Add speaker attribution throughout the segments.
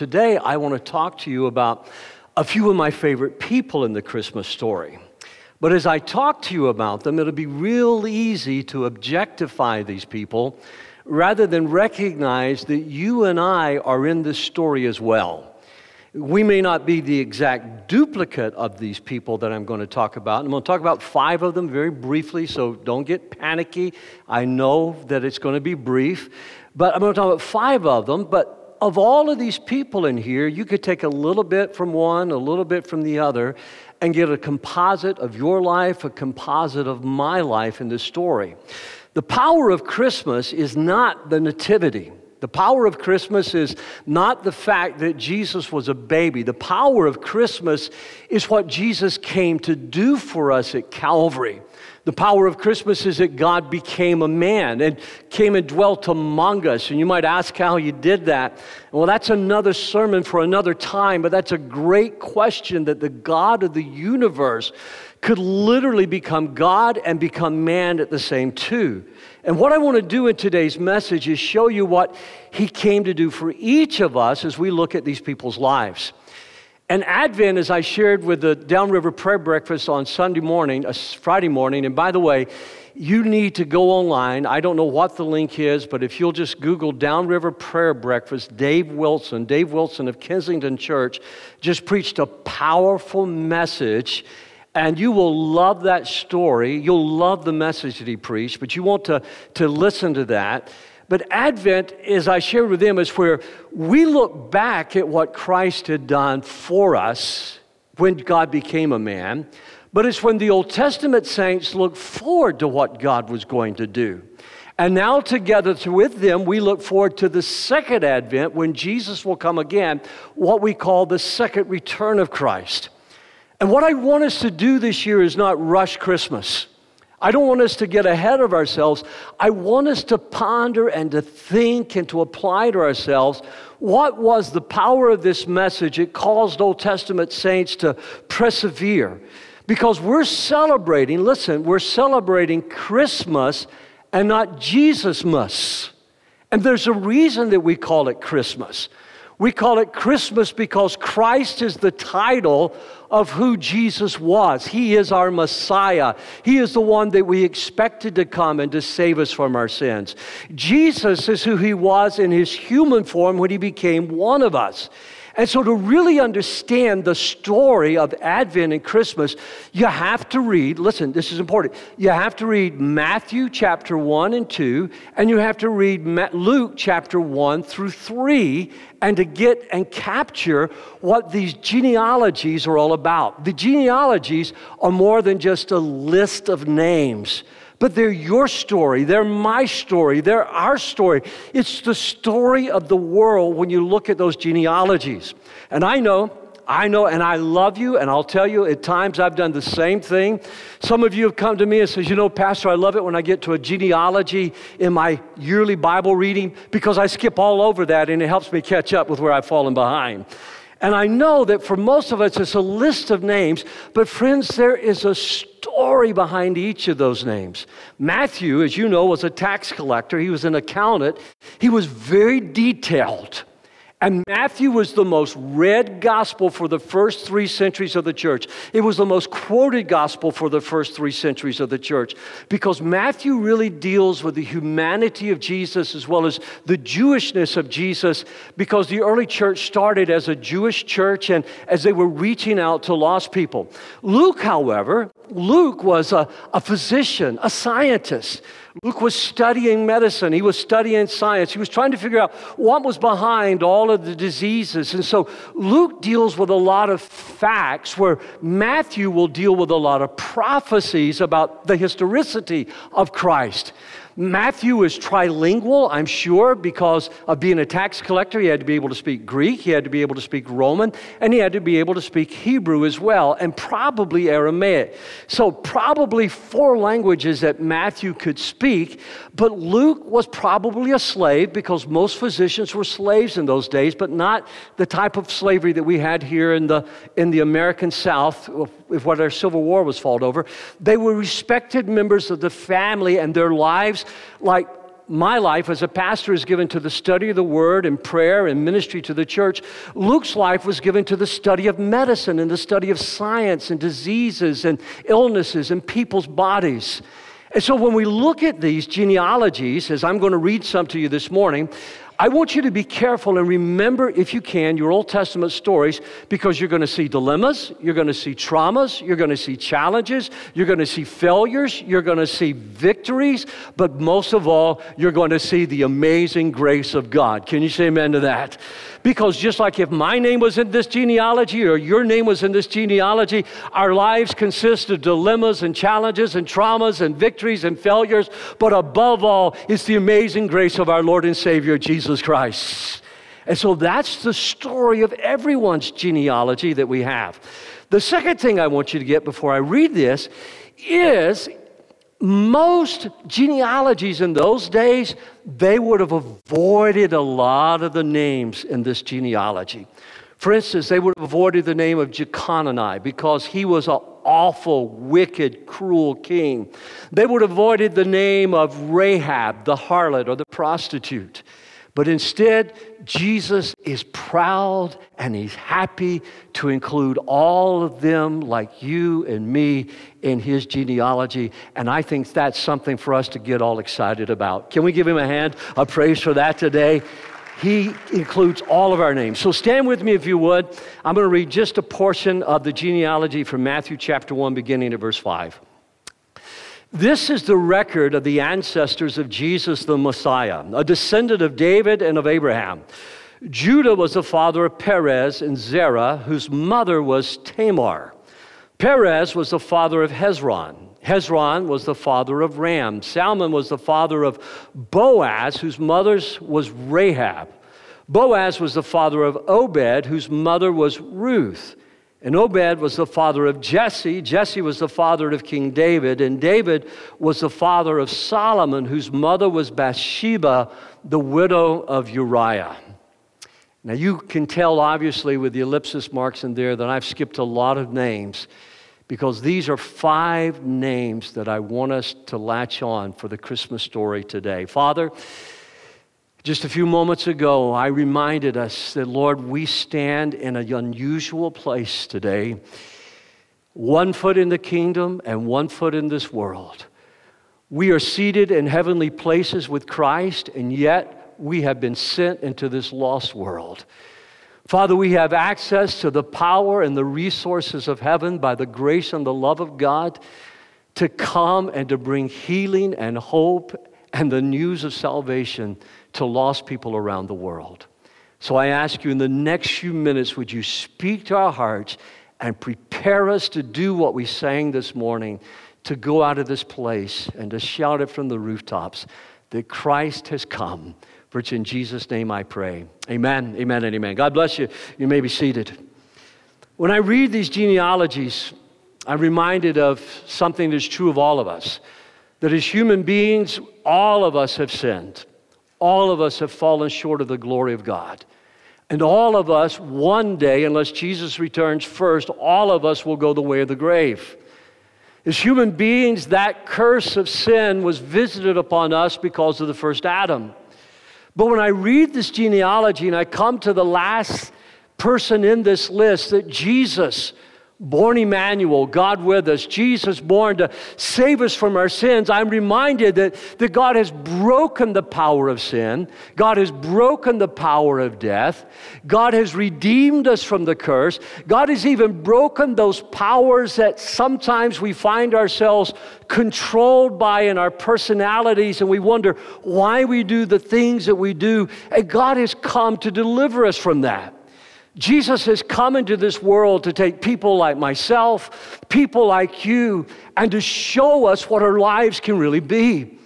Speaker 1: Today, I want to talk to you about a few of my favorite people in the Christmas story. But as I talk to you about them, it'll be real easy to objectify these people rather than recognize that you and I are in this story as well. We may not be the exact duplicate of these people that I'm going to talk about. I'm going to talk about five of them very briefly, so don't get panicky. I know that it's going to be brief, but I'm going to talk about five of them. But of all of these people in here, you could take a little bit from one, a little bit from the other, and get a composite of your life, a composite of my life in this story. The power of Christmas is not the nativity. The power of Christmas is not the fact that Jesus was a baby. The power of Christmas is what Jesus came to do for us at Calvary. The power of Christmas is that God became a man and came and dwelt among us. And you might ask how he did that. Well, that's another sermon for another time, but that's a great question that the God of the universe could literally become God and become man at the same two. And what I want to do in today's message is show you what he came to do for each of us as we look at these people's lives. And Advent, as I shared with the Downriver Prayer Breakfast on Sunday morning, uh, Friday morning, and by the way, you need to go online. I don't know what the link is, but if you'll just Google Downriver Prayer Breakfast, Dave Wilson, Dave Wilson of Kensington Church, just preached a powerful message and you will love that story. You'll love the message that he preached, but you want to, to listen to that. But Advent, as I shared with them, is where we look back at what Christ had done for us when God became a man, but it's when the Old Testament saints look forward to what God was going to do. And now, together with them, we look forward to the second advent when Jesus will come again, what we call the second return of Christ. And what I want us to do this year is not rush Christmas. I don't want us to get ahead of ourselves. I want us to ponder and to think and to apply to ourselves what was the power of this message. It caused Old Testament saints to persevere because we're celebrating, listen, we're celebrating Christmas and not Jesusmas. And there's a reason that we call it Christmas. We call it Christmas because Christ is the title of who Jesus was. He is our Messiah. He is the one that we expected to come and to save us from our sins. Jesus is who he was in his human form when he became one of us. And so, to really understand the story of Advent and Christmas, you have to read, listen, this is important. You have to read Matthew chapter 1 and 2, and you have to read Luke chapter 1 through 3, and to get and capture what these genealogies are all about. The genealogies are more than just a list of names but they're your story. They're my story. They're our story. It's the story of the world when you look at those genealogies. And I know, I know, and I love you, and I'll tell you, at times I've done the same thing. Some of you have come to me and says, you know, Pastor, I love it when I get to a genealogy in my yearly Bible reading because I skip all over that and it helps me catch up with where I've fallen behind. And I know that for most of us, it's a list of names, but friends, there is a story behind each of those names. Matthew, as you know, was a tax collector, he was an accountant, he was very detailed. And Matthew was the most read gospel for the first three centuries of the church. It was the most quoted gospel for the first three centuries of the church because Matthew really deals with the humanity of Jesus as well as the Jewishness of Jesus because the early church started as a Jewish church and as they were reaching out to lost people. Luke, however, Luke was a, a physician, a scientist. Luke was studying medicine, he was studying science, he was trying to figure out what was behind all of the diseases. And so Luke deals with a lot of facts, where Matthew will deal with a lot of prophecies about the historicity of Christ. Matthew is trilingual, I'm sure, because of being a tax collector. He had to be able to speak Greek, he had to be able to speak Roman, and he had to be able to speak Hebrew as well, and probably Aramaic. So, probably four languages that Matthew could speak, but Luke was probably a slave because most physicians were slaves in those days, but not the type of slavery that we had here in the, in the American South, if what our Civil War was fought over. They were respected members of the family, and their lives like my life as a pastor is given to the study of the word and prayer and ministry to the church. Luke's life was given to the study of medicine and the study of science and diseases and illnesses and people's bodies. And so when we look at these genealogies, as I'm going to read some to you this morning, I want you to be careful and remember, if you can, your Old Testament stories because you're going to see dilemmas, you're going to see traumas, you're going to see challenges, you're going to see failures, you're going to see victories, but most of all, you're going to see the amazing grace of God. Can you say amen to that? Because just like if my name was in this genealogy or your name was in this genealogy, our lives consist of dilemmas and challenges and traumas and victories and failures. But above all, it's the amazing grace of our Lord and Savior, Jesus Christ. And so that's the story of everyone's genealogy that we have. The second thing I want you to get before I read this is most genealogies in those days, they would have avoided a lot of the names in this genealogy. For instance, they would have avoided the name of Jeconiah because he was an awful, wicked, cruel king. They would have avoided the name of Rahab, the harlot or the prostitute. But instead, Jesus is proud and he's happy to include all of them, like you and me, in his genealogy. And I think that's something for us to get all excited about. Can we give him a hand of praise for that today? He includes all of our names. So stand with me if you would. I'm going to read just a portion of the genealogy from Matthew chapter 1, beginning at verse 5. This is the record of the ancestors of Jesus the Messiah, a descendant of David and of Abraham. Judah was the father of Perez and Zerah, whose mother was Tamar. Perez was the father of Hezron. Hezron was the father of Ram. Salmon was the father of Boaz, whose mother was Rahab. Boaz was the father of Obed, whose mother was Ruth. And Obed was the father of Jesse. Jesse was the father of King David. And David was the father of Solomon, whose mother was Bathsheba, the widow of Uriah. Now, you can tell, obviously, with the ellipsis marks in there, that I've skipped a lot of names because these are five names that I want us to latch on for the Christmas story today. Father, just a few moments ago, I reminded us that, Lord, we stand in an unusual place today one foot in the kingdom and one foot in this world. We are seated in heavenly places with Christ, and yet we have been sent into this lost world. Father, we have access to the power and the resources of heaven by the grace and the love of God to come and to bring healing and hope and the news of salvation to lost people around the world. So I ask you in the next few minutes, would you speak to our hearts and prepare us to do what we sang this morning to go out of this place and to shout it from the rooftops that Christ has come. For it's in Jesus' name I pray. Amen, amen, and amen. God bless you. You may be seated. When I read these genealogies, I'm reminded of something that's true of all of us that as human beings, all of us have sinned. All of us have fallen short of the glory of God. And all of us, one day, unless Jesus returns first, all of us will go the way of the grave. As human beings, that curse of sin was visited upon us because of the first Adam. But when I read this genealogy and I come to the last person in this list, that Jesus born Emmanuel, God with us, Jesus born to save us from our sins, I'm reminded that, that God has broken the power of sin. God has broken the power of death. God has redeemed us from the curse. God has even broken those powers that sometimes we find ourselves controlled by in our personalities and we wonder why we do the things that we do. And God has come to deliver us from that. Jesus has come into this world to take people like myself, people like you, and to show us what our lives can really be.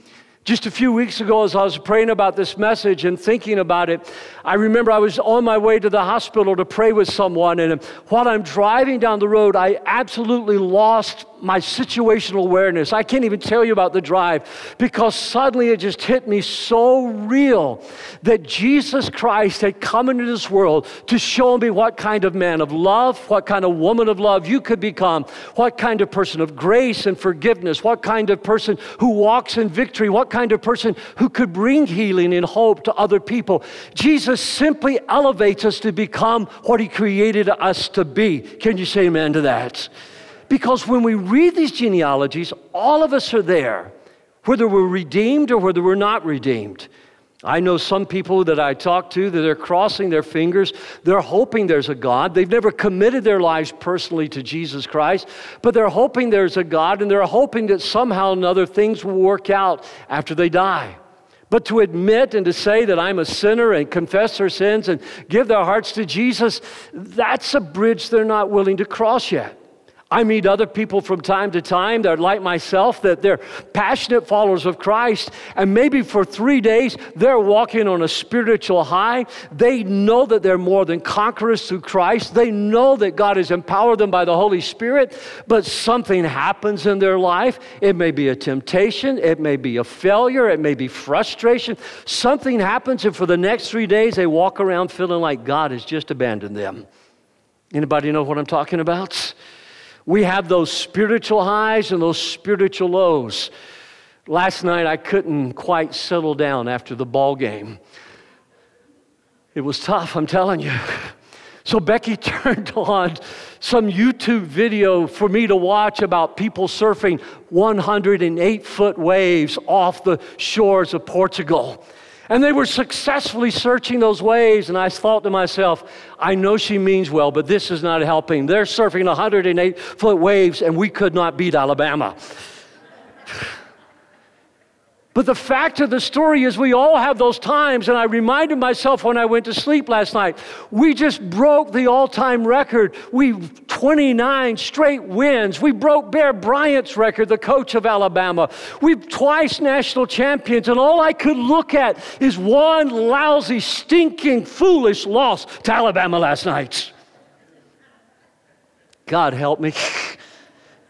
Speaker 1: Just a few weeks ago, as I was praying about this message and thinking about it, I remember I was on my way to the hospital to pray with someone, and while I'm driving down the road, I absolutely lost my situational awareness. I can't even tell you about the drive because suddenly it just hit me so real that Jesus Christ had come into this world to show me what kind of man of love, what kind of woman of love you could become, what kind of person of grace and forgiveness, what kind of person who walks in victory, what kind of person who could bring healing and hope to other people. Jesus simply elevates us to become what he created us to be. Can you say amen to that? Because when we read these genealogies, all of us are there, whether we're redeemed or whether we're not redeemed. I know some people that I talk to that they're crossing their fingers. They're hoping there's a God. They've never committed their lives personally to Jesus Christ, but they're hoping there's a God and they're hoping that somehow or another things will work out after they die. But to admit and to say that I'm a sinner and confess their sins and give their hearts to Jesus, that's a bridge they're not willing to cross yet. I meet other people from time to time that are like myself, that they're passionate followers of Christ, and maybe for three days they're walking on a spiritual high. They know that they're more than conquerors through Christ. They know that God has empowered them by the Holy Spirit, but something happens in their life. It may be a temptation, it may be a failure, it may be frustration. Something happens, and for the next three days they walk around feeling like God has just abandoned them. Anybody know what I'm talking about? We have those spiritual highs and those spiritual lows. Last night I couldn't quite settle down after the ball game. It was tough, I'm telling you. So Becky turned on some YouTube video for me to watch about people surfing 108 foot waves off the shores of Portugal. And they were successfully searching those waves. And I thought to myself, I know she means well, but this is not helping. They're surfing 108 foot waves, and we could not beat Alabama. But the fact of the story is, we all have those times, and I reminded myself when I went to sleep last night, we just broke the all time record. We 29 straight wins. We broke Bear Bryant's record, the coach of Alabama. We've twice national champions, and all I could look at is one lousy, stinking, foolish loss to Alabama last night. God help me.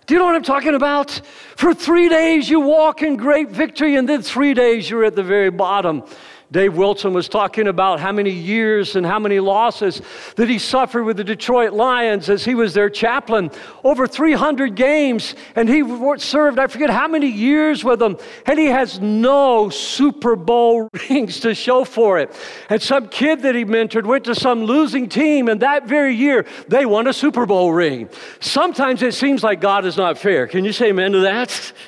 Speaker 1: Do you know what I'm talking about? For three days you walk in great victory, and then three days you're at the very bottom. Dave Wilson was talking about how many years and how many losses that he suffered with the Detroit Lions as he was their chaplain. Over 300 games, and he served, I forget how many years with them, and he has no Super Bowl rings to show for it. And some kid that he mentored went to some losing team, and that very year they won a Super Bowl ring. Sometimes it seems like God is not fair. Can you say amen to that?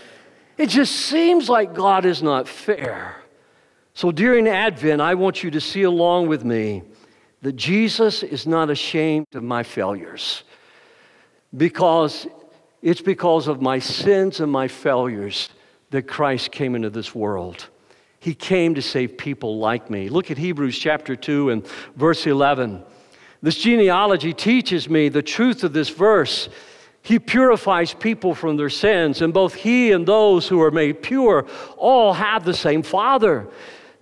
Speaker 1: It just seems like God is not fair. So during Advent, I want you to see along with me that Jesus is not ashamed of my failures because it's because of my sins and my failures that Christ came into this world. He came to save people like me. Look at Hebrews chapter 2 and verse 11. This genealogy teaches me the truth of this verse. He purifies people from their sins, and both he and those who are made pure all have the same Father.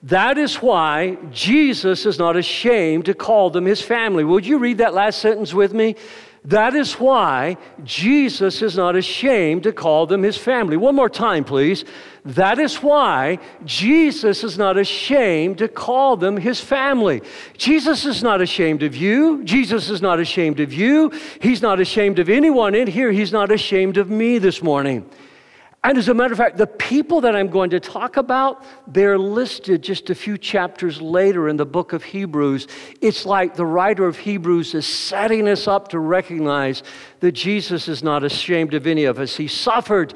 Speaker 1: That is why Jesus is not ashamed to call them his family. Would you read that last sentence with me? That is why Jesus is not ashamed to call them his family. One more time, please. That is why Jesus is not ashamed to call them his family. Jesus is not ashamed of you. Jesus is not ashamed of you. He's not ashamed of anyone in here. He's not ashamed of me this morning. And as a matter of fact, the people that I'm going to talk about, they're listed just a few chapters later in the book of Hebrews. It's like the writer of Hebrews is setting us up to recognize that Jesus is not ashamed of any of us. He suffered,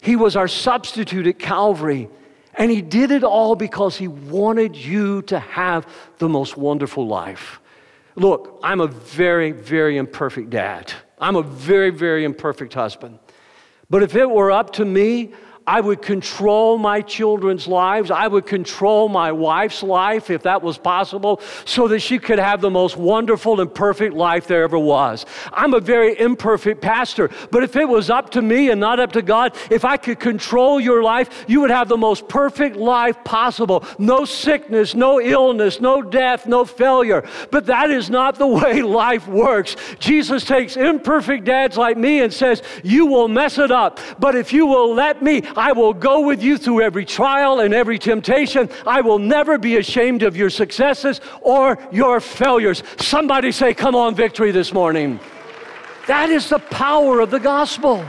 Speaker 1: He was our substitute at Calvary. And He did it all because He wanted you to have the most wonderful life. Look, I'm a very, very imperfect dad. I'm a very, very imperfect husband. But if it were up to me, I would control my children's lives. I would control my wife's life if that was possible so that she could have the most wonderful and perfect life there ever was. I'm a very imperfect pastor, but if it was up to me and not up to God, if I could control your life, you would have the most perfect life possible. No sickness, no illness, no death, no failure. But that is not the way life works. Jesus takes imperfect dads like me and says, You will mess it up, but if you will let me, I will go with you through every trial and every temptation. I will never be ashamed of your successes or your failures. Somebody say, Come on, victory this morning. That is the power of the gospel.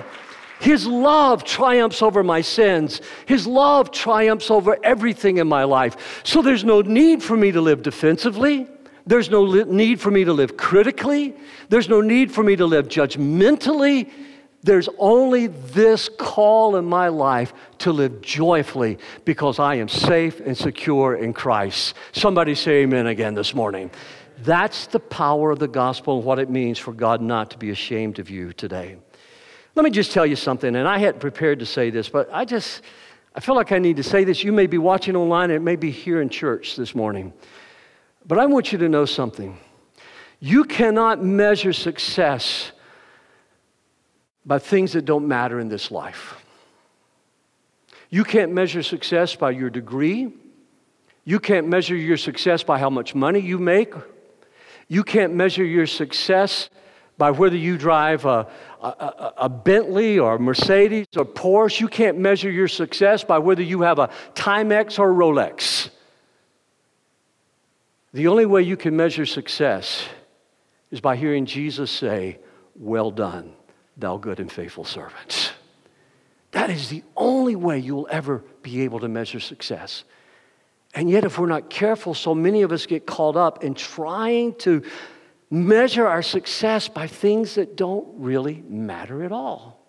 Speaker 1: His love triumphs over my sins. His love triumphs over everything in my life. So there's no need for me to live defensively. There's no need for me to live critically. There's no need for me to live judgmentally. There's only this call in my life to live joyfully because I am safe and secure in Christ. Somebody say amen again this morning. That's the power of the gospel and what it means for God not to be ashamed of you today. Let me just tell you something, and I hadn't prepared to say this, but I just, I feel like I need to say this. You may be watching online, it may be here in church this morning. But I want you to know something. You cannot measure success by things that don't matter in this life. You can't measure success by your degree. You can't measure your success by how much money you make. You can't measure your success by whether you drive a, a, a, Bentley or a Mercedes or Porsche. You can't measure your success by whether you have a Timex or a Rolex. The only way you can measure success is by hearing Jesus say, Well done, thou good and faithful servant. That is the only way you'll ever be able to measure success. And yet, if we're not careful, so many of us get caught up in trying to measure our success by things that don't really matter at all.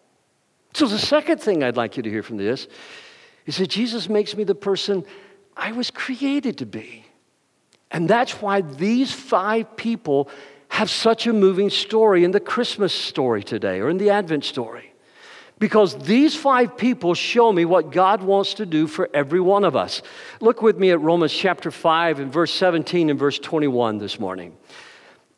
Speaker 1: So, the second thing I'd like you to hear from this is that Jesus makes me the person I was created to be. And that's why these five people have such a moving story in the Christmas story today or in the Advent story. Because these five people show me what God wants to do for every one of us. Look with me at Romans chapter 5 and verse 17 and verse 21 this morning.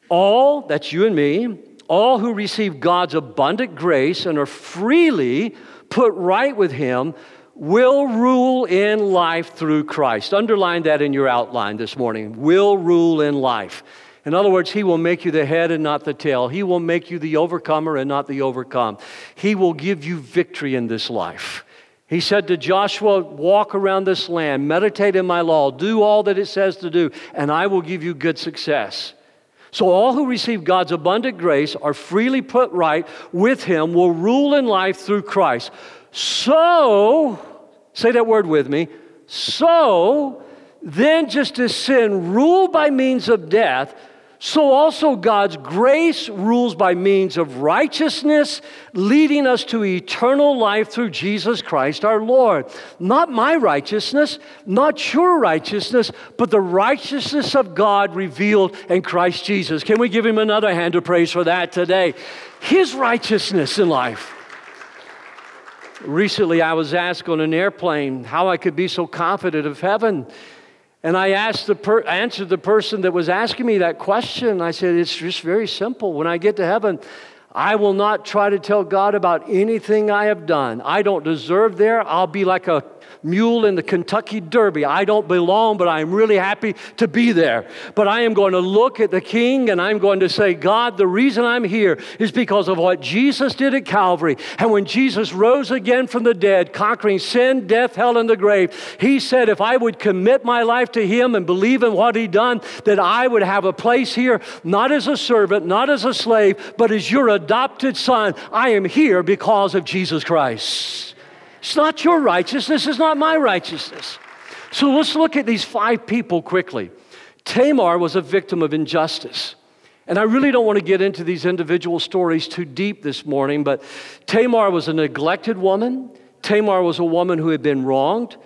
Speaker 1: All, that's you and me, all who receive God's abundant grace and are freely put right with Him will rule in life through Christ. Underline that in your outline this morning. Will rule in life. In other words, He will make you the head and not the tail. He will make you the overcomer and not the overcome. He will give you victory in this life. He said to Joshua, Walk around this land, meditate in my law, do all that it says to do, and I will give you good success. So, all who receive God's abundant grace are freely put right with Him, will rule in life through Christ. So, say that word with me. So, then just as sin ruled by means of death, so also God's grace rules by means of righteousness, leading us to eternal life through Jesus Christ our Lord. Not my righteousness, not your righteousness, but the righteousness of God revealed in Christ Jesus. Can we give him another hand of praise for that today? His righteousness in life. Recently, I was asked on an airplane how I could be so confident of heaven. And I asked the per- answered the person that was asking me that question. I said, It's just very simple. When I get to heaven, I will not try to tell God about anything I have done. I don't deserve there. I'll be like a mule in the Kentucky Derby. I don't belong, but I'm really happy to be there. But I am going to look at the King and I'm going to say, God, the reason I'm here is because of what Jesus did at Calvary. And when Jesus rose again from the dead, conquering sin, death, hell, and the grave, he said, if I would commit my life to him and believe in what he done, that I would have a place here, not as a servant, not as a slave, but as your adopted son. I am here because of Jesus Christ. It's not your righteousness, it's not my righteousness. So let's look at these five people quickly. Tamar was a victim of injustice. And I really don't want to get into these individual stories too deep this morning, but Tamar was a neglected woman. Tamar was a woman who had been wronged.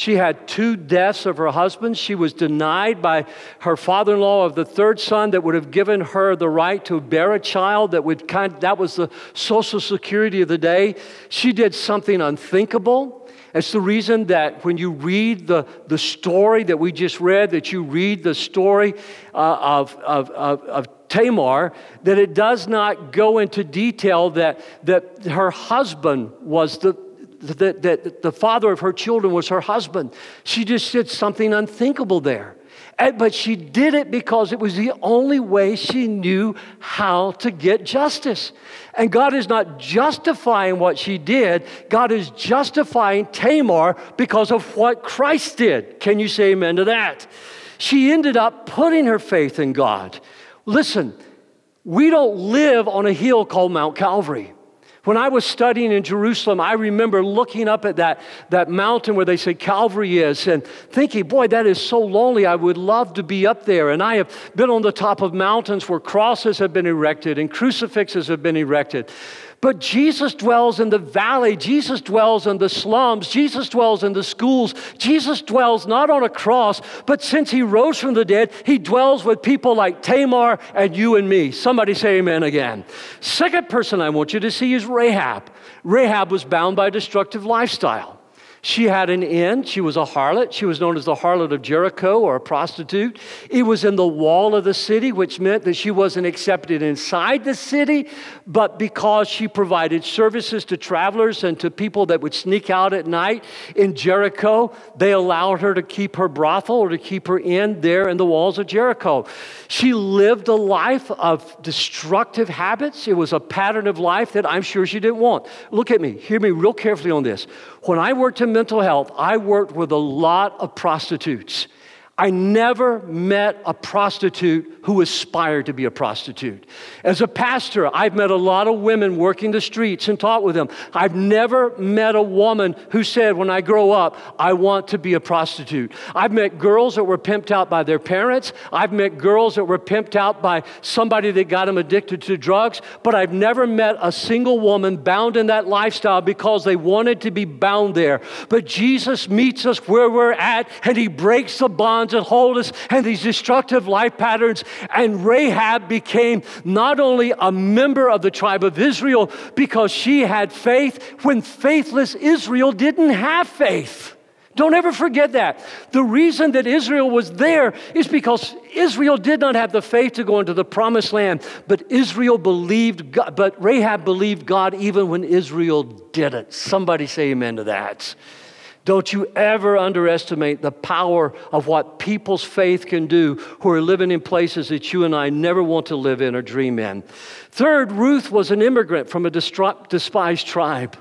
Speaker 1: She had two deaths of her husband. She was denied by her father in law of the third son that would have given her the right to bear a child that would kind that was the social security of the day. She did something unthinkable. It's the reason that when you read the, the story that we just read, that you read the story uh, of, of, of, of Tamar, that it does not go into detail that, that her husband was the, that, that the father of her children was her husband. She just did something unthinkable there. And, but she did it because it was the only way she knew how to get justice. And God is not justifying what she did, God is justifying Tamar because of what Christ did. Can you say amen to that? She ended up putting her faith in God. Listen, we don't live on a hill called Mount Calvary. When I was studying in Jerusalem, I remember looking up at that, that mountain where they say Calvary is and thinking, boy, that is so lonely. I would love to be up there. And I have been on the top of mountains where crosses have been erected and crucifixes have been erected. But Jesus dwells in the valley. Jesus dwells in the slums. Jesus dwells in the schools. Jesus dwells not on a cross, but since he rose from the dead, he dwells with people like Tamar and you and me. Somebody say amen again. Second person I want you to see is Rahab. Rahab was bound by a destructive lifestyle. She had an inn. She was a harlot. She was known as the harlot of Jericho or a prostitute. It was in the wall of the city, which meant that she wasn't accepted inside the city, but because she provided services to travelers and to people that would sneak out at night in Jericho, they allowed her to keep her brothel or to keep her inn there in the walls of Jericho. She lived a life of destructive habits. It was a pattern of life that I'm sure she didn't want. Look at me, hear me real carefully on this. When I worked in mental health, I worked with a lot of prostitutes. I never met a prostitute who aspired to be a prostitute. As a pastor, I've met a lot of women working the streets and taught with them. I've never met a woman who said, When I grow up, I want to be a prostitute. I've met girls that were pimped out by their parents. I've met girls that were pimped out by somebody that got them addicted to drugs. But I've never met a single woman bound in that lifestyle because they wanted to be bound there. But Jesus meets us where we're at and he breaks the bonds bonds that hold us and these destructive life patterns. And Rahab became not only a member of the tribe of Israel because she had faith when faithless Israel didn't have faith. Don't ever forget that. The reason that Israel was there is because Israel did not have the faith to go into the promised land, but Israel believed God, but Rahab believed God even when Israel didn't. Somebody say amen to that. Don't you ever underestimate the power of what people's faith can do who are living in places that you and I never want to live in or dream in. Third, Ruth was an immigrant from a despised tribe.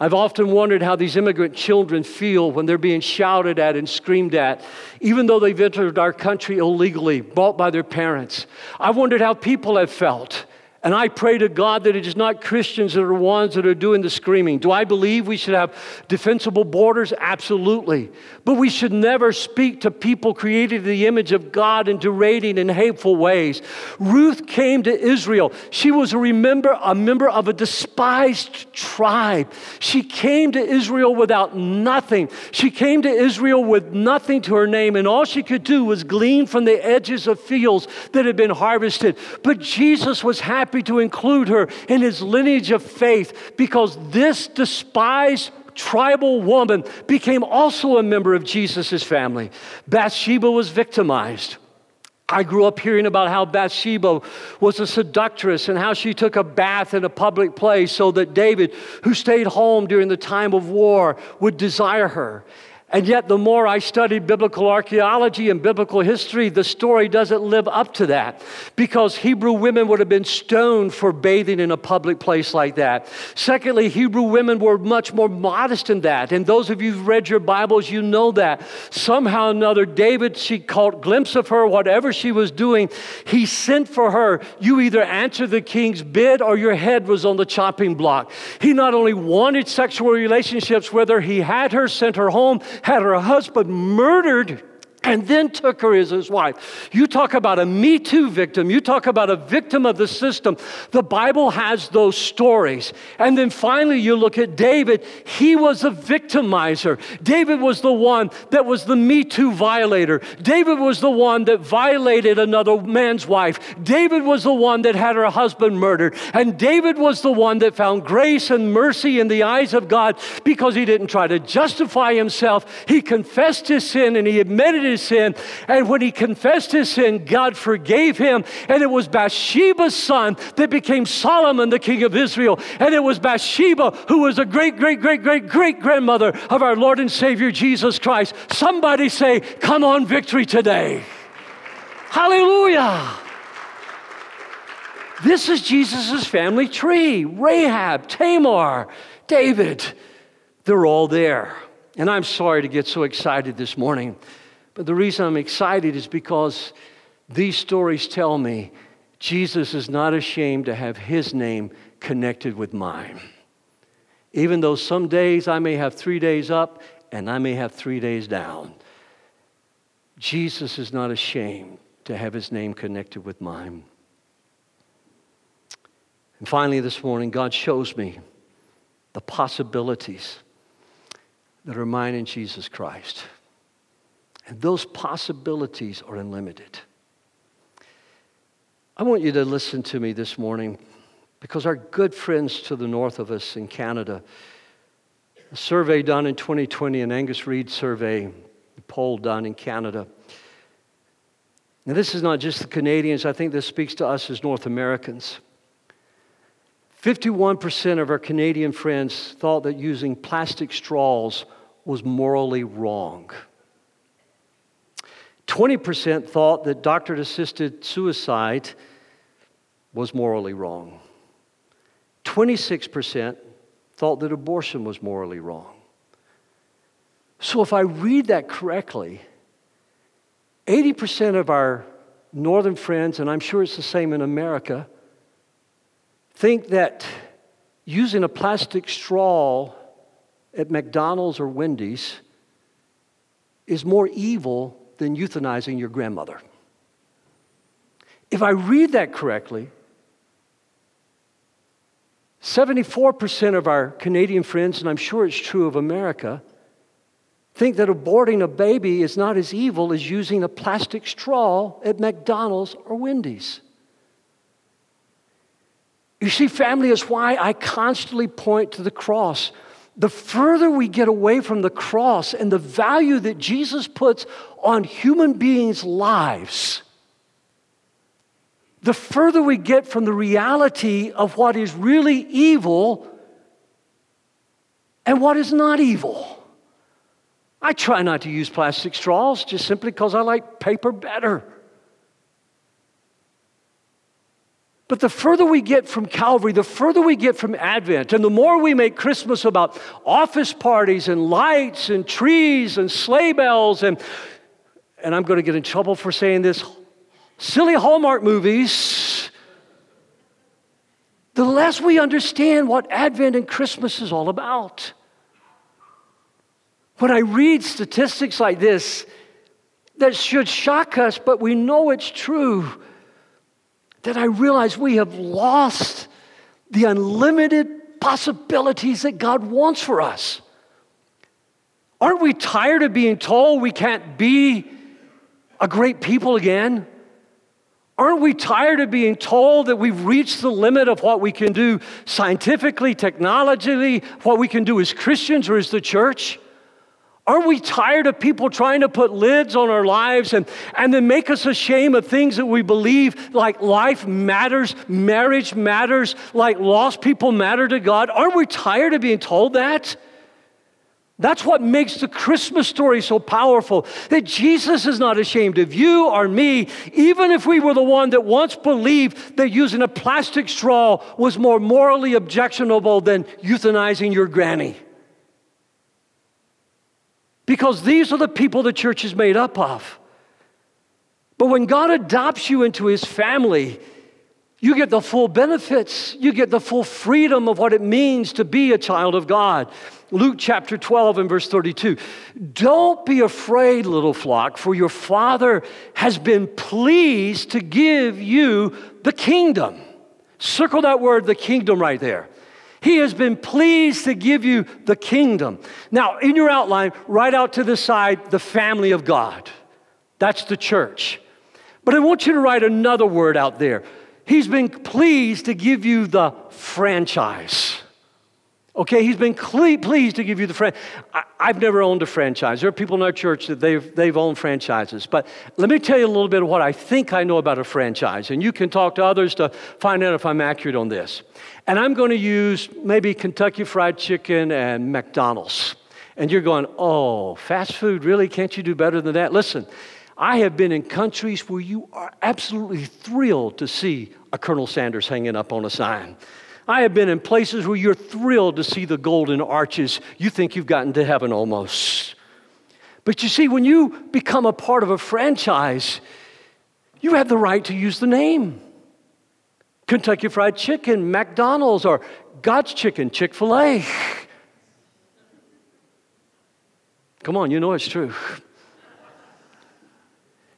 Speaker 1: I've often wondered how these immigrant children feel when they're being shouted at and screamed at, even though they've entered our country illegally, bought by their parents. I've wondered how people have felt. And I pray to God that it is not Christians that are the ones that are doing the screaming. Do I believe we should have defensible borders? Absolutely. But we should never speak to people created in the image of God in degrading and hateful ways. Ruth came to Israel. She was a, remember, a member of a despised tribe. She came to Israel without nothing. She came to Israel with nothing to her name, and all she could do was glean from the edges of fields that had been harvested. But Jesus was happy happy to include her in his lineage of faith because this despised tribal woman became also a member of Jesus' family. Bathsheba was victimized. I grew up hearing about how Bathsheba was a seductress and how she took a bath in a public place so that David, who stayed home during the time of war, would desire her. And yet, the more I study biblical archaeology and biblical history, the story doesn't live up to that because Hebrew women would have been stoned for bathing in a public place like that. Secondly, Hebrew women were much more modest in that. And those of you who've read your Bibles, you know that. Somehow or another, David, she caught glimpse of her, whatever she was doing, he sent for her. You either answer the king's bid or your head was on the chopping block. He not only wanted sexual relationships, whether he had her, sent her home, had her husband murdered, and then took her as his wife. You talk about a Me Too victim, you talk about a victim of the system. The Bible has those stories. And then finally, you look at David, he was a victimizer. David was the one that was the Me Too violator. David was the one that violated another man's wife. David was the one that had her husband murdered. And David was the one that found grace and mercy in the eyes of God because he didn't try to justify himself. He confessed his sin and he admitted his sin. And when he confessed his sin, God forgave him. And it was Bathsheba's son that became Solomon, the king of Israel. And it was Bathsheba who was a great, great, great, great, great grandmother of our Lord and Savior Jesus Christ. Somebody say, Come on, victory today. Hallelujah. This is Jesus' family tree Rahab, Tamar, David. They're all there. And I'm sorry to get so excited this morning. But the reason I'm excited is because these stories tell me Jesus is not ashamed to have his name connected with mine. Even though some days I may have three days up and I may have three days down, Jesus is not ashamed to have his name connected with mine. And finally, this morning, God shows me the possibilities that are mine in Jesus Christ. And those possibilities are unlimited. I want you to listen to me this morning because our good friends to the north of us in Canada, a survey done in 2020, an Angus Reid survey, a poll done in Canada. Now, this is not just the Canadians, I think this speaks to us as North Americans. 51% of our Canadian friends thought that using plastic straws was morally wrong. 20% thought that doctor assisted suicide was morally wrong. 26% thought that abortion was morally wrong. So, if I read that correctly, 80% of our northern friends, and I'm sure it's the same in America, think that using a plastic straw at McDonald's or Wendy's is more evil than euthanizing your grandmother. If I read that correctly, 74% of our Canadian friends, and I'm sure it's true of America, think that aborting a baby is not as evil as using a plastic straw at McDonald's or Wendy's. You see, family is why I constantly point to the cross. The further we get away from the cross and the value that Jesus puts on human beings' lives, the further we get from the reality of what is really evil and what is not evil. I try not to use plastic straws just simply because I like paper better. But the further we get from Calvary, the further we get from Advent, and the more we make Christmas about office parties and lights and trees and sleigh bells and, and I'm going to get in trouble for saying this, silly Hallmark movies, the less we understand what Advent and Christmas is all about. When I read statistics like this, that should shock us, but we know it's true that I realize we have lost the unlimited possibilities that God wants for us. Aren't we tired of being told we can't be a great people again? Aren't we tired of being told that we've reached the limit of what we can do scientifically, technologically, what we can do as Christians or as the church? Aren't we tired of people trying to put lids on our lives and, and then make us ashamed of things that we believe, like life matters, marriage matters, like lost people matter to God? Aren't we tired of being told that? That's what makes the Christmas story so powerful that Jesus is not ashamed of you or me, even if we were the one that once believed that using a plastic straw was more morally objectionable than euthanizing your granny. Because these are the people the church is made up of. But when God adopts you into his family, You get the full benefits. You get the full freedom of what it means to be a child of God. Luke chapter 12 and verse 32. Don't be afraid, little flock, for your Father has been pleased to give you the kingdom. Circle that word, the kingdom, right there. He has been pleased to give you the kingdom. Now, in your outline, write out to the side the family of God. That's the church. But I want you to write another word out there. He's been pleased to give you the franchise. Okay, he's been cle- pleased to give you the franchise. I've never owned a franchise. There are people in our church that they've, they've owned franchises. But let me tell you a little bit of what I think I know about a franchise. And you can talk to others to find out if I'm accurate on this. And I'm going to use maybe Kentucky Fried Chicken and McDonald's. And you're going, oh, fast food, really? Can't you do better than that? Listen, I have been in countries where you are absolutely thrilled to see a Colonel Sanders hanging up on a sign. I have been in places where you're thrilled to see the golden arches. You think you've gotten to heaven almost. But you see, when you become a part of a franchise, you have the right to use the name Kentucky Fried Chicken, McDonald's, or God's Chicken, Chick fil A. Come on, you know it's true.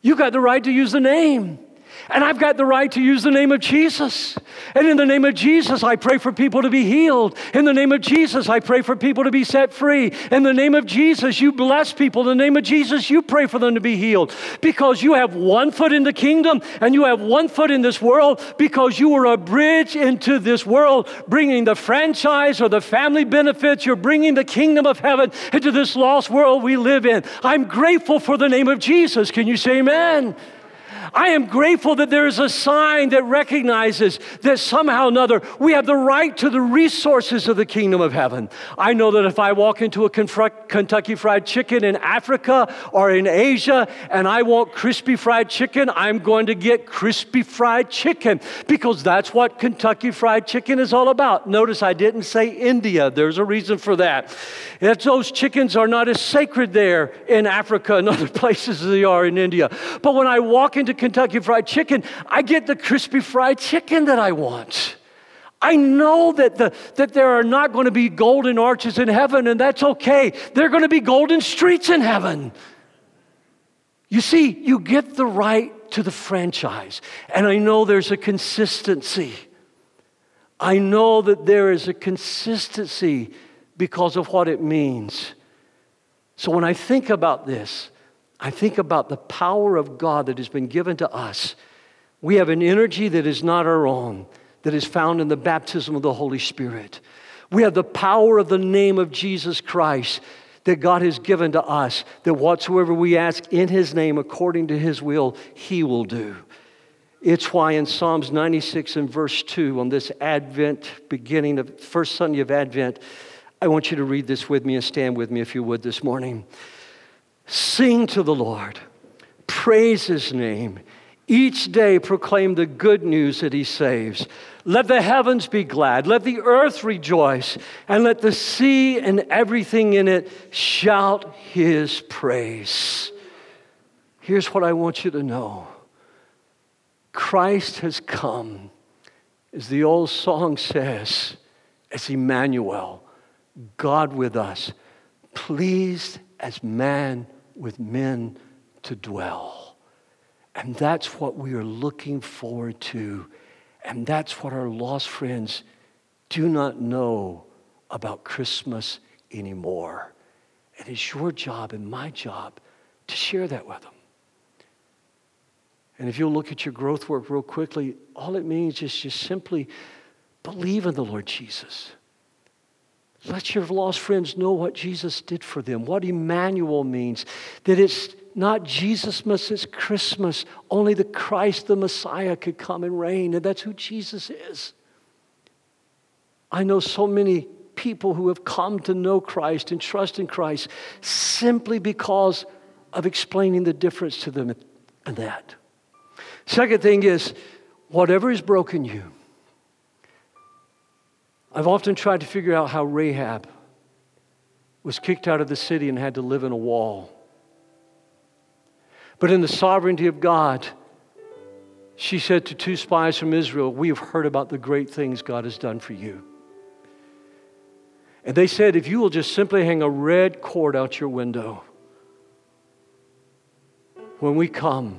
Speaker 1: You got the right to use the name. And I've got the right to use the name of Jesus. And in the name of Jesus, I pray for people to be healed. In the name of Jesus, I pray for people to be set free. In the name of Jesus, you bless people. In the name of Jesus, you pray for them to be healed. Because you have one foot in the kingdom and you have one foot in this world because you are a bridge into this world, bringing the franchise or the family benefits. You're bringing the kingdom of heaven into this lost world we live in. I'm grateful for the name of Jesus. Can you say amen? I am grateful that there is a sign that recognizes that somehow or another we have the right to the resources of the kingdom of heaven. I know that if I walk into a Kentucky Fried Chicken in Africa or in Asia and I want crispy fried chicken, I'm going to get crispy fried chicken because that's what Kentucky Fried Chicken is all about. Notice I didn't say India, there's a reason for that. If those chickens are not as sacred there in Africa and other places as they are in India. But when I walk into Kentucky Fried Chicken, I get the crispy fried chicken that I want. I know that, the, that there are not going to be golden arches in heaven, and that's okay. There are going to be golden streets in heaven. You see, you get the right to the franchise, and I know there's a consistency. I know that there is a consistency because of what it means. So when I think about this, I think about the power of God that has been given to us. We have an energy that is not our own, that is found in the baptism of the Holy Spirit. We have the power of the name of Jesus Christ that God has given to us, that whatsoever we ask in His name according to His will, He will do. It's why in Psalms 96 and verse 2, on this Advent, beginning of first Sunday of Advent, I want you to read this with me and stand with me if you would this morning. Sing to the Lord, praise his name. Each day proclaim the good news that he saves. Let the heavens be glad, let the earth rejoice, and let the sea and everything in it shout his praise. Here's what I want you to know Christ has come, as the old song says, as Emmanuel, God with us, pleased as man with men to dwell. And that's what we are looking forward to. And that's what our lost friends do not know about Christmas anymore. And it's your job and my job to share that with them. And if you'll look at your growth work real quickly, all it means is just simply believe in the Lord Jesus. Let your lost friends know what Jesus did for them, what Emmanuel means, that it's not Jesus, it's Christmas. Only the Christ, the Messiah, could come and reign, and that's who Jesus is. I know so many people who have come to know Christ and trust in Christ simply because of explaining the difference to them in that. Second thing is, whatever has broken you, I've often tried to figure out how Rahab was kicked out of the city and had to live in a wall. But in the sovereignty of God, she said to two spies from Israel, We have heard about the great things God has done for you. And they said, If you will just simply hang a red cord out your window, when we come,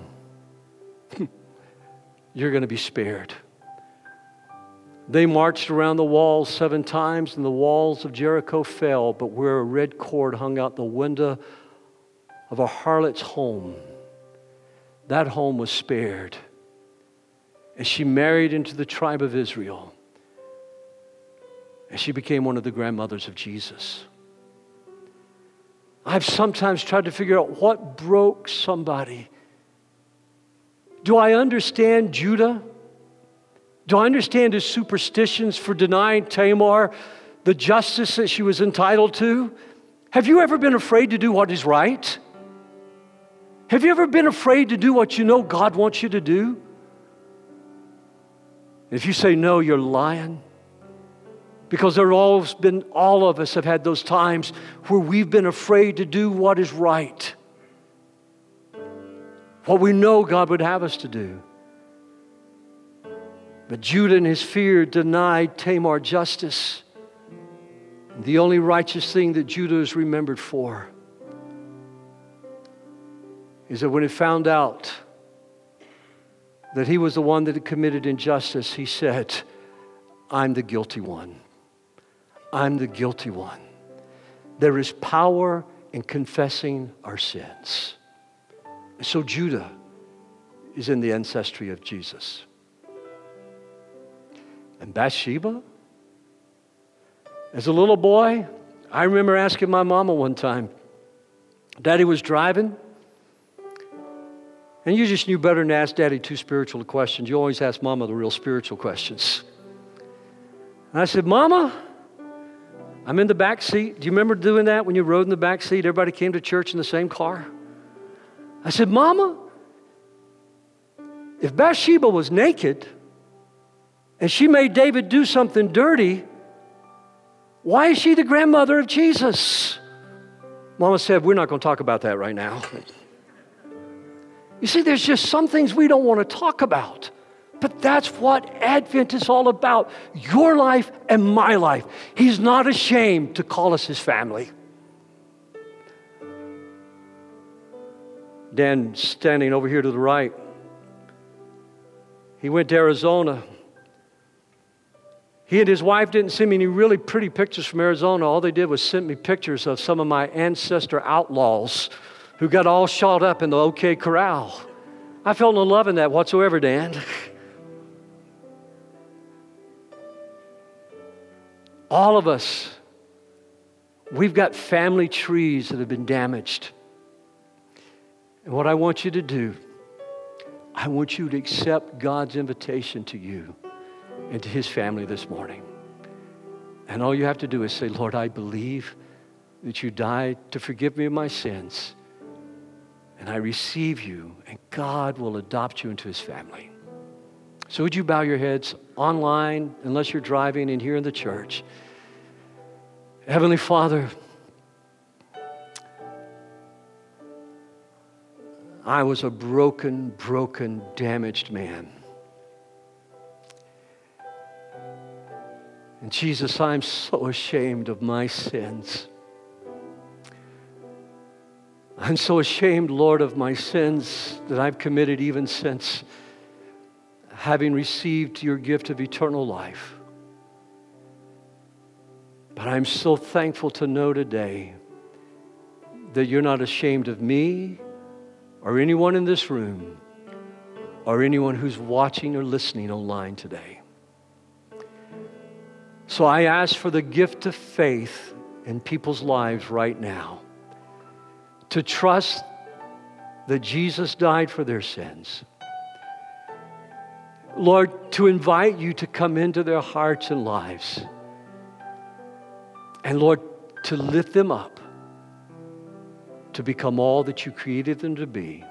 Speaker 1: you're going to be spared. They marched around the walls seven times, and the walls of Jericho fell, but where a red cord hung out the window of a harlot's home, that home was spared. And she married into the tribe of Israel. And she became one of the grandmothers of Jesus. I've sometimes tried to figure out what broke somebody. Do I understand Judah? Do I understand his superstitions for denying Tamar the justice that she was entitled to? Have you ever been afraid to do what is right? Have you ever been afraid to do what you know God wants you to do? If you say no, you're lying. Because there have always been, all of us have had those times where we've been afraid to do what is right, what we know God would have us to do. But Judah, in his fear, denied Tamar justice. The only righteous thing that Judah is remembered for is that when he found out that he was the one that had committed injustice, he said, I'm the guilty one. I'm the guilty one. There is power in confessing our sins. So Judah is in the ancestry of Jesus. And Bathsheba? As a little boy, I remember asking my mama one time, Daddy was driving, and you just knew better than to ask Daddy two spiritual questions. You always ask Mama the real spiritual questions. And I said, Mama, I'm in the back seat. Do you remember doing that when you rode in the back seat? Everybody came to church in the same car. I said, Mama, if Bathsheba was naked and she made David do something dirty, why is she the grandmother of Jesus? Mama said, We're not going to talk about that right now. you see, there's just some things we don't want to talk about. But that's what Advent is all about your life and my life. He's not ashamed to call us his family. Dan, standing over here to the right, he went to Arizona. He and his wife didn't send me any really pretty pictures from Arizona. All they did was send me pictures of some of my ancestor outlaws who got all shot up in the OK Corral. I felt no love in that whatsoever, Dan. All of us, we've got family trees that have been damaged. And what I want you to do, I want you to accept God's invitation to you and to his family this morning. And all you have to do is say, Lord, I believe that you died to forgive me of my sins. And I receive you, and God will adopt you into his family. So, would you bow your heads online, unless you're driving, and here in the church? Heavenly Father, I was a broken, broken, damaged man. And Jesus, I'm so ashamed of my sins. I'm so ashamed, Lord, of my sins that I've committed even since having received your gift of eternal life. But I'm so thankful to know today that you're not ashamed of me or anyone in this room or anyone who's watching or listening online today. So I ask for the gift of faith in people's lives right now to trust that Jesus died for their sins. Lord, to invite you to come into their hearts and lives and Lord, to lift them up to become all that you created them to be.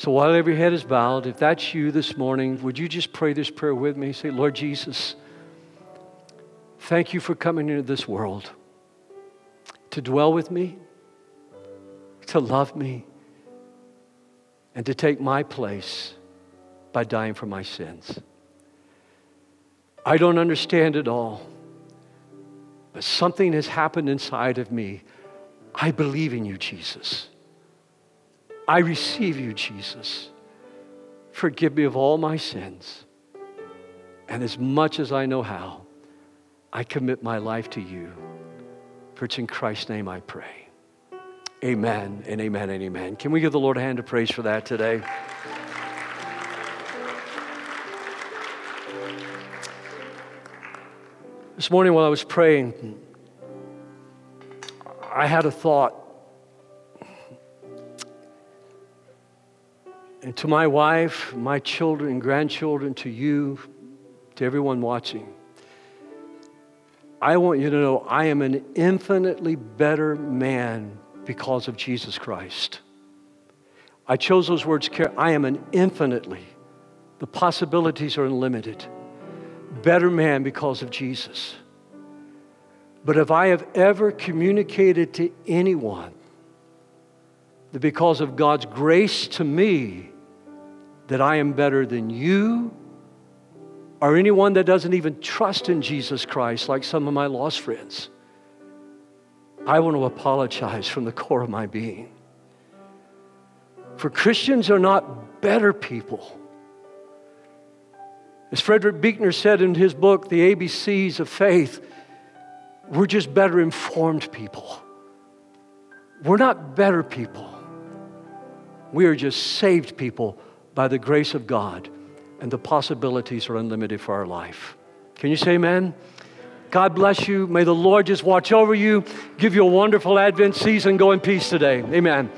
Speaker 1: So while every head is bowed, if that's you this morning, would you just pray this prayer with me? Say, Lord Jesus, thank you for coming into this world to dwell with me, to love me, and to take my place by dying for my sins. I don't understand it all, but something has happened inside of me. I believe in you, Jesus. I receive you, Jesus. Forgive me of all my sins. And as much as I know how, I commit my life to you. For it's in Christ's name I pray. Amen and amen and amen. Can we give the Lord a hand of praise for that today? This morning while I was praying, I had a thought. And to my wife, my children, grandchildren, to you, to everyone watching, I want you to know I am an infinitely better man because of Jesus Christ. I chose those words care. I am an infinitely, the possibilities are unlimited, better man because of Jesus. But if I have ever communicated to anyone that because of God's grace to me, that I am better than you or anyone that doesn't even trust in Jesus Christ, like some of my lost friends, I want to apologize from the core of my being. For Christians are not better people. As Frederick Buechner said in his book, The ABCs of Faith, we're just better informed people. We're not better people. We are just saved people by the grace of God and the possibilities are unlimited for our life. Can you say amen? God bless you. May the Lord just watch over you, give you a wonderful Advent season. Go in peace today. Amen.